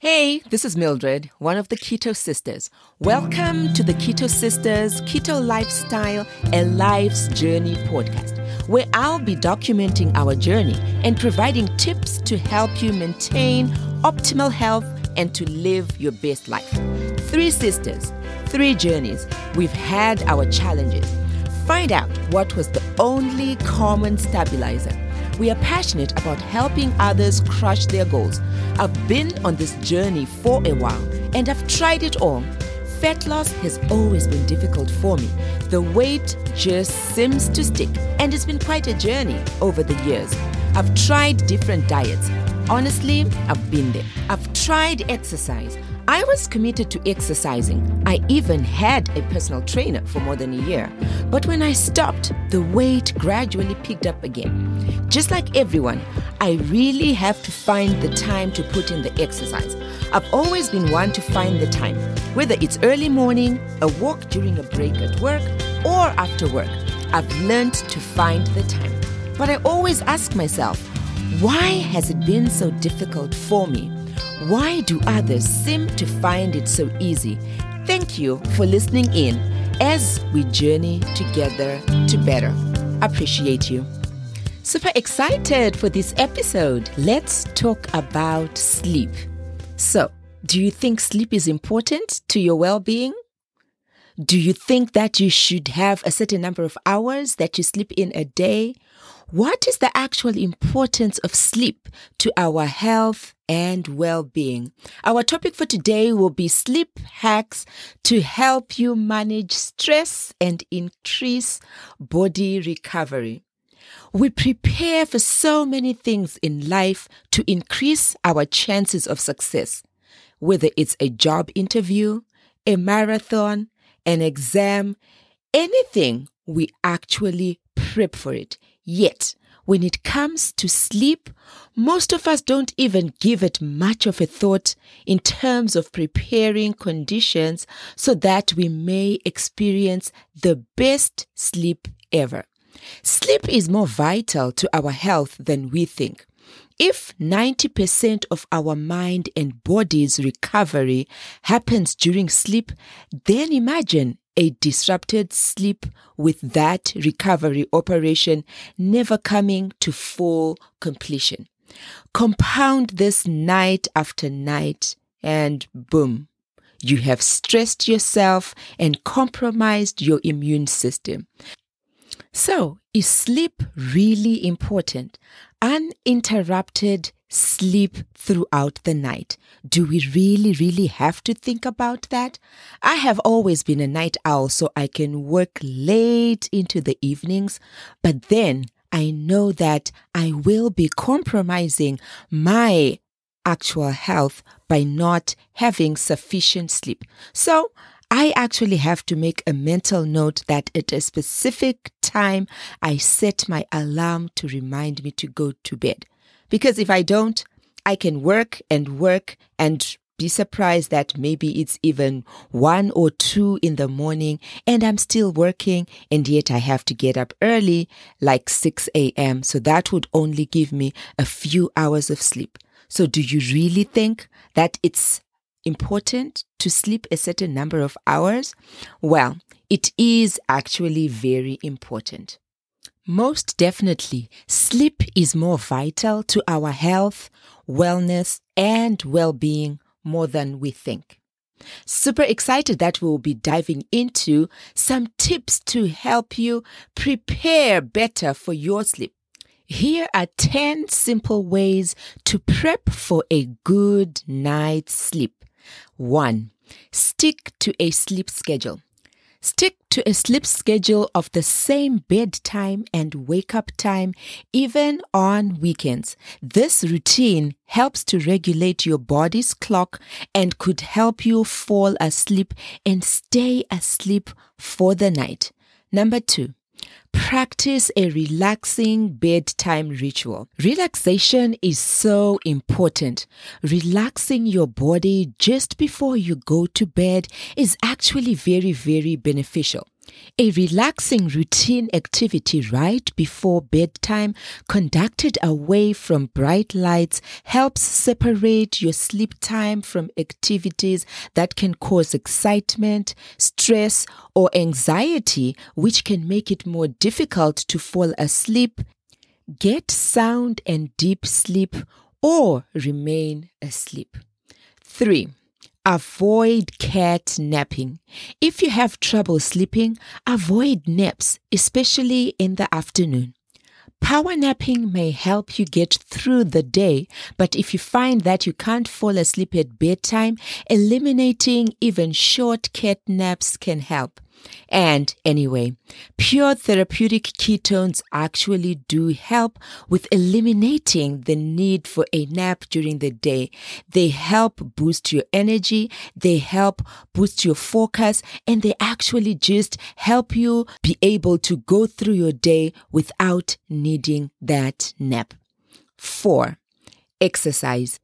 Hey, this is Mildred, one of the Keto Sisters. Welcome to the Keto Sisters Keto Lifestyle and Life's Journey podcast, where I'll be documenting our journey and providing tips to help you maintain optimal health and to live your best life. Three sisters, three journeys. We've had our challenges. Find out what was the only common stabilizer we are passionate about helping others crush their goals. I've been on this journey for a while and I've tried it all. Fat loss has always been difficult for me. The weight just seems to stick, and it's been quite a journey over the years. I've tried different diets. Honestly, I've been there. I've tried exercise. I was committed to exercising. I even had a personal trainer for more than a year. But when I stopped, the weight gradually picked up again. Just like everyone, I really have to find the time to put in the exercise. I've always been one to find the time, whether it's early morning, a walk during a break at work, or after work. I've learned to find the time. But I always ask myself, why has it been so difficult for me? Why do others seem to find it so easy? Thank you for listening in as we journey together to better. Appreciate you. Super excited for this episode. Let's talk about sleep. So, do you think sleep is important to your well being? Do you think that you should have a certain number of hours that you sleep in a day? What is the actual importance of sleep to our health and well being? Our topic for today will be sleep hacks to help you manage stress and increase body recovery. We prepare for so many things in life to increase our chances of success, whether it's a job interview, a marathon, an exam, anything, we actually prep for it. Yet, when it comes to sleep, most of us don't even give it much of a thought in terms of preparing conditions so that we may experience the best sleep ever. Sleep is more vital to our health than we think. If 90% of our mind and body's recovery happens during sleep, then imagine a disrupted sleep with that recovery operation never coming to full completion. Compound this night after night, and boom, you have stressed yourself and compromised your immune system. So, is sleep really important? Uninterrupted sleep throughout the night. Do we really, really have to think about that? I have always been a night owl, so I can work late into the evenings, but then I know that I will be compromising my actual health by not having sufficient sleep. So I actually have to make a mental note that at a specific time I set my alarm to remind me to go to bed. Because if I don't, I can work and work and be surprised that maybe it's even one or two in the morning and I'm still working and yet I have to get up early, like 6 a.m. So that would only give me a few hours of sleep. So do you really think that it's important to sleep a certain number of hours? Well, it is actually very important. Most definitely, sleep is more vital to our health, wellness, and well being more than we think. Super excited that we will be diving into some tips to help you prepare better for your sleep. Here are 10 simple ways to prep for a good night's sleep. 1. Stick to a sleep schedule. Stick to a sleep schedule of the same bedtime and wake up time, even on weekends. This routine helps to regulate your body's clock and could help you fall asleep and stay asleep for the night. Number two, Practice a relaxing bedtime ritual. Relaxation is so important. Relaxing your body just before you go to bed is actually very, very beneficial. A relaxing routine activity right before bedtime, conducted away from bright lights, helps separate your sleep time from activities that can cause excitement, stress, or anxiety, which can make it more difficult to fall asleep. Get sound and deep sleep or remain asleep. 3. Avoid cat napping. If you have trouble sleeping, avoid naps, especially in the afternoon. Power napping may help you get through the day, but if you find that you can't fall asleep at bedtime, eliminating even short cat naps can help. And anyway, pure therapeutic ketones actually do help with eliminating the need for a nap during the day. They help boost your energy, they help boost your focus, and they actually just help you be able to go through your day without needing that nap. Four, exercise.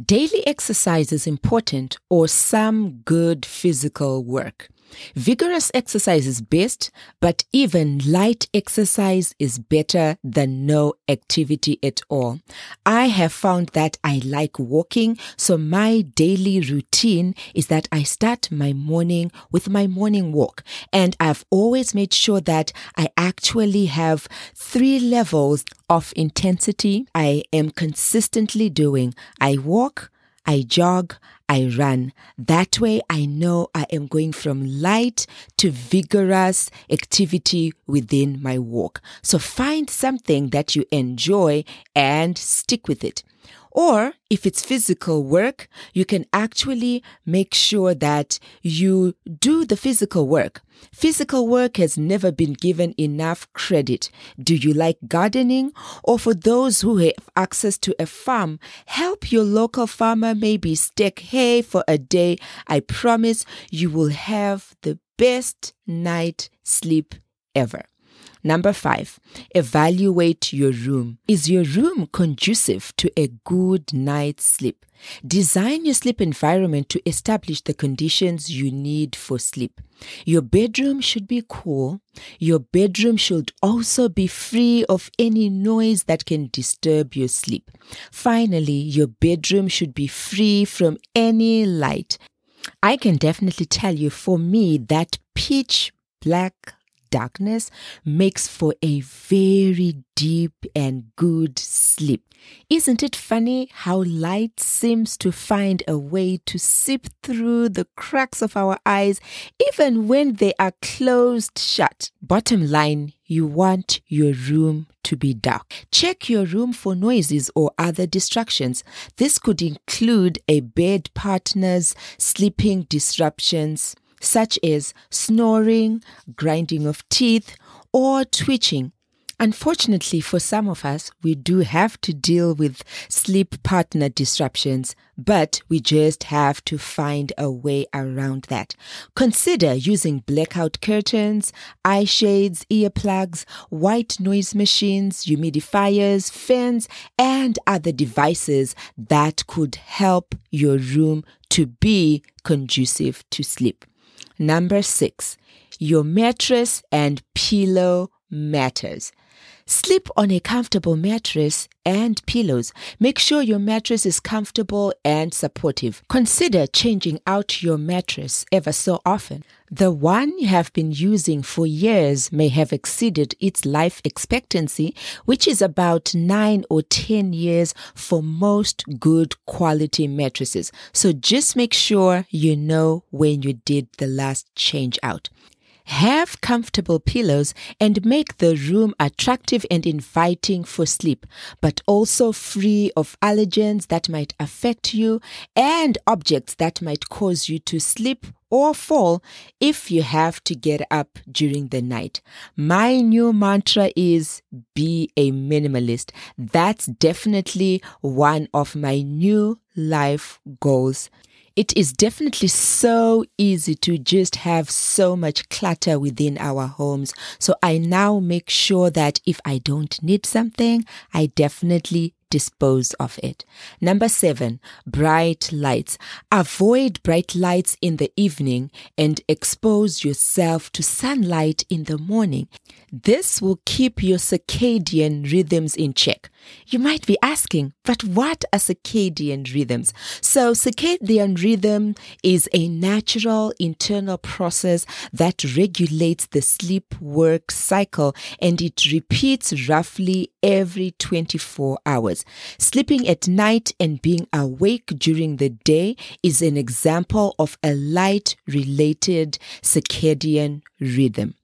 Daily exercise is important or some good physical work. Vigorous exercise is best, but even light exercise is better than no activity at all. I have found that I like walking, so my daily routine is that I start my morning with my morning walk. And I've always made sure that I actually have three levels of intensity I am consistently doing. I walk, I jog, I run. That way I know I am going from light to vigorous activity within my walk. So find something that you enjoy and stick with it. Or if it's physical work, you can actually make sure that you do the physical work. Physical work has never been given enough credit. Do you like gardening? Or for those who have access to a farm, help your local farmer maybe stake hay for a day. I promise you will have the best night sleep ever. Number five, evaluate your room. Is your room conducive to a good night's sleep? Design your sleep environment to establish the conditions you need for sleep. Your bedroom should be cool. Your bedroom should also be free of any noise that can disturb your sleep. Finally, your bedroom should be free from any light. I can definitely tell you for me that pitch black darkness makes for a very deep and good sleep. Isn't it funny how light seems to find a way to seep through the cracks of our eyes even when they are closed shut? Bottom line, you want your room to be dark. Check your room for noises or other distractions. This could include a bed partner's sleeping disruptions such as snoring, grinding of teeth, or twitching. Unfortunately, for some of us, we do have to deal with sleep partner disruptions, but we just have to find a way around that. Consider using blackout curtains, eye shades, earplugs, white noise machines, humidifiers, fans, and other devices that could help your room to be conducive to sleep. Number six, your mattress and pillow matters. Sleep on a comfortable mattress and pillows. Make sure your mattress is comfortable and supportive. Consider changing out your mattress ever so often. The one you have been using for years may have exceeded its life expectancy, which is about 9 or 10 years for most good quality mattresses. So just make sure you know when you did the last change out. Have comfortable pillows and make the room attractive and inviting for sleep, but also free of allergens that might affect you and objects that might cause you to sleep or fall if you have to get up during the night. My new mantra is be a minimalist. That's definitely one of my new life goals it is definitely so easy to just have so much clutter within our homes. So I now make sure that if I don't need something, I definitely dispose of it. Number seven, bright lights. Avoid bright lights in the evening and expose yourself to sunlight in the morning. This will keep your circadian rhythms in check. You might be asking, but what are circadian rhythms? So, circadian rhythm is a natural internal process that regulates the sleep work cycle and it repeats roughly every 24 hours. Sleeping at night and being awake during the day is an example of a light related circadian rhythm.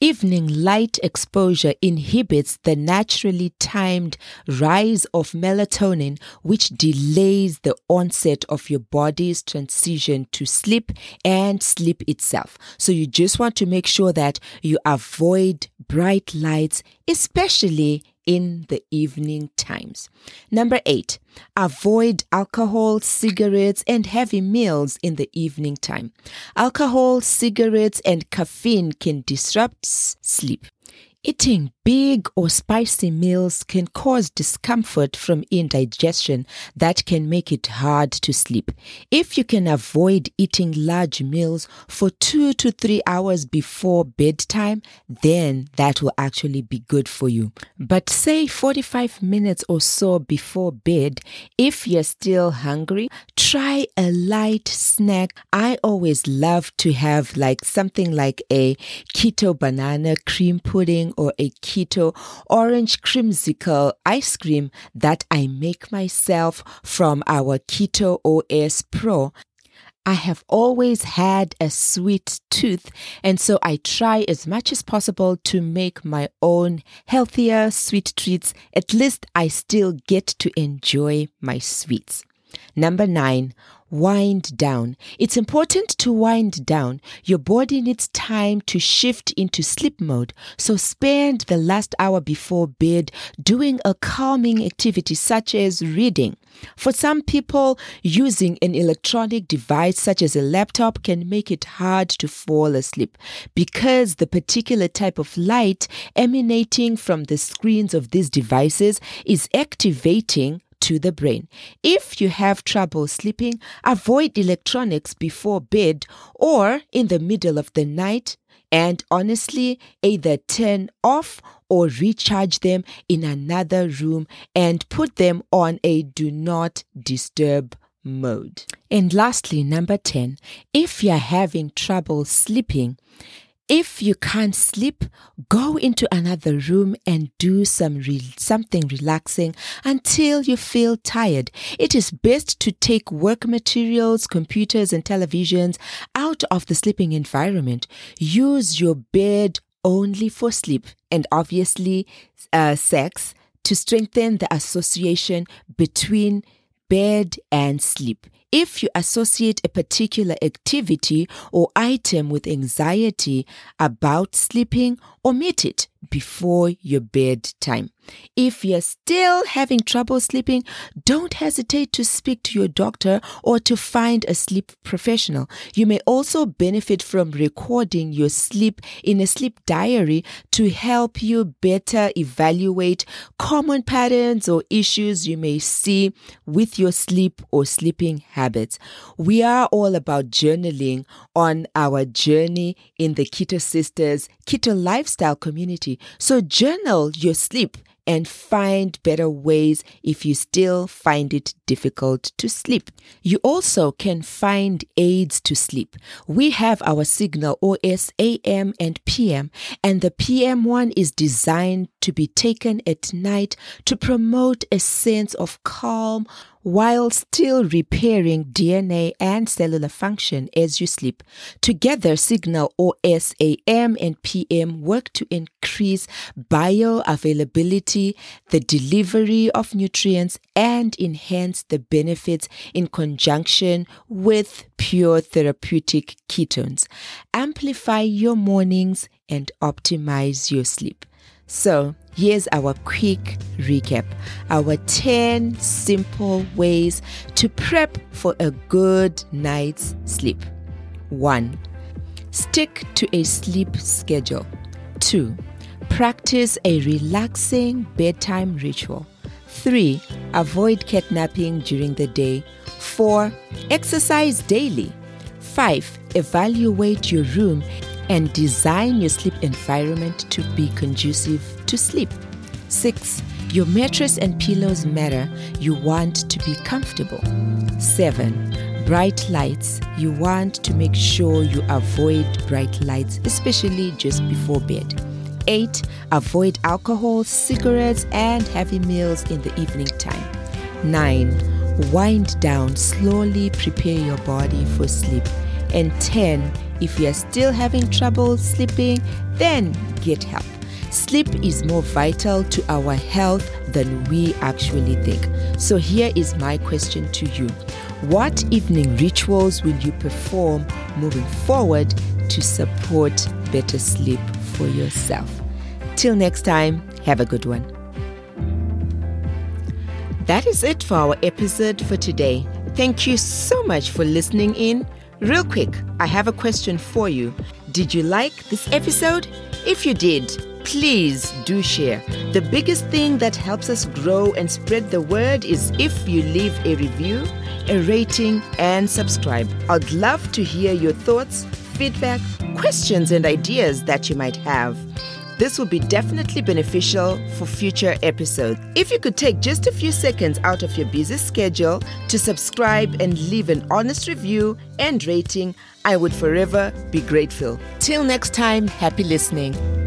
Evening light exposure inhibits the naturally timed rise of melatonin, which delays the onset of your body's transition to sleep and sleep itself. So, you just want to make sure that you avoid bright lights, especially in the evening times. Number eight, avoid alcohol, cigarettes, and heavy meals in the evening time. Alcohol, cigarettes, and caffeine can disrupt sleep. Eating big or spicy meals can cause discomfort from indigestion that can make it hard to sleep. If you can avoid eating large meals for two to three hours before bedtime, then that will actually be good for you. But say 45 minutes or so before bed, if you're still hungry, try a light snack. I always love to have like something like a keto banana cream pudding or a keto orange creamsicle ice cream that I make myself from our Keto OS Pro. I have always had a sweet tooth, and so I try as much as possible to make my own healthier sweet treats. At least I still get to enjoy my sweets. Number nine, wind down. It's important to wind down. Your body needs time to shift into sleep mode. So spend the last hour before bed doing a calming activity such as reading. For some people, using an electronic device such as a laptop can make it hard to fall asleep because the particular type of light emanating from the screens of these devices is activating to the brain. If you have trouble sleeping, avoid electronics before bed or in the middle of the night. And honestly, either turn off or recharge them in another room and put them on a do not disturb mode. And lastly, number 10, if you're having trouble sleeping, if you can't sleep, go into another room and do some re- something relaxing until you feel tired. It is best to take work materials, computers, and televisions out of the sleeping environment. Use your bed only for sleep and obviously uh, sex to strengthen the association between bed and sleep. If you associate a particular activity or item with anxiety about sleeping, omit it before your bedtime. If you're still having trouble sleeping, don't hesitate to speak to your doctor or to find a sleep professional. You may also benefit from recording your sleep in a sleep diary to help you better evaluate common patterns or issues you may see with your sleep or sleeping habits. We are all about journaling on our journey in the Keto Sisters Keto Lifestyle community. So journal your sleep and find better ways if you still find it difficult to sleep. You also can find aids to sleep. We have our Signal OS AM and PM, and the PM one is designed to be taken at night to promote a sense of calm while still repairing DNA and cellular function as you sleep. Together, Signal OS AM and PM work to increase bioavailability, the delivery of nutrients, and enhance the benefits in conjunction with pure therapeutic ketones. Amplify your mornings and optimize your sleep. So, here's our quick recap our 10 simple ways to prep for a good night's sleep. 1. Stick to a sleep schedule. 2. Practice a relaxing bedtime ritual. 3. Avoid catnapping during the day. 4. Exercise daily. 5. Evaluate your room and design your sleep environment to be conducive to sleep. 6. Your mattress and pillows matter. You want to be comfortable. 7. Bright lights. You want to make sure you avoid bright lights, especially just before bed. 8. Avoid alcohol, cigarettes, and heavy meals in the evening time. 9. Wind down, slowly prepare your body for sleep. And 10. If you are still having trouble sleeping, then get help. Sleep is more vital to our health than we actually think. So, here is my question to you What evening rituals will you perform moving forward to support better sleep for yourself? Till next time, have a good one. That is it for our episode for today. Thank you so much for listening in. Real quick, I have a question for you. Did you like this episode? If you did, please do share. The biggest thing that helps us grow and spread the word is if you leave a review, a rating, and subscribe. I'd love to hear your thoughts, feedback, questions, and ideas that you might have. This will be definitely beneficial for future episodes. If you could take just a few seconds out of your busy schedule to subscribe and leave an honest review and rating, I would forever be grateful. Till next time, happy listening.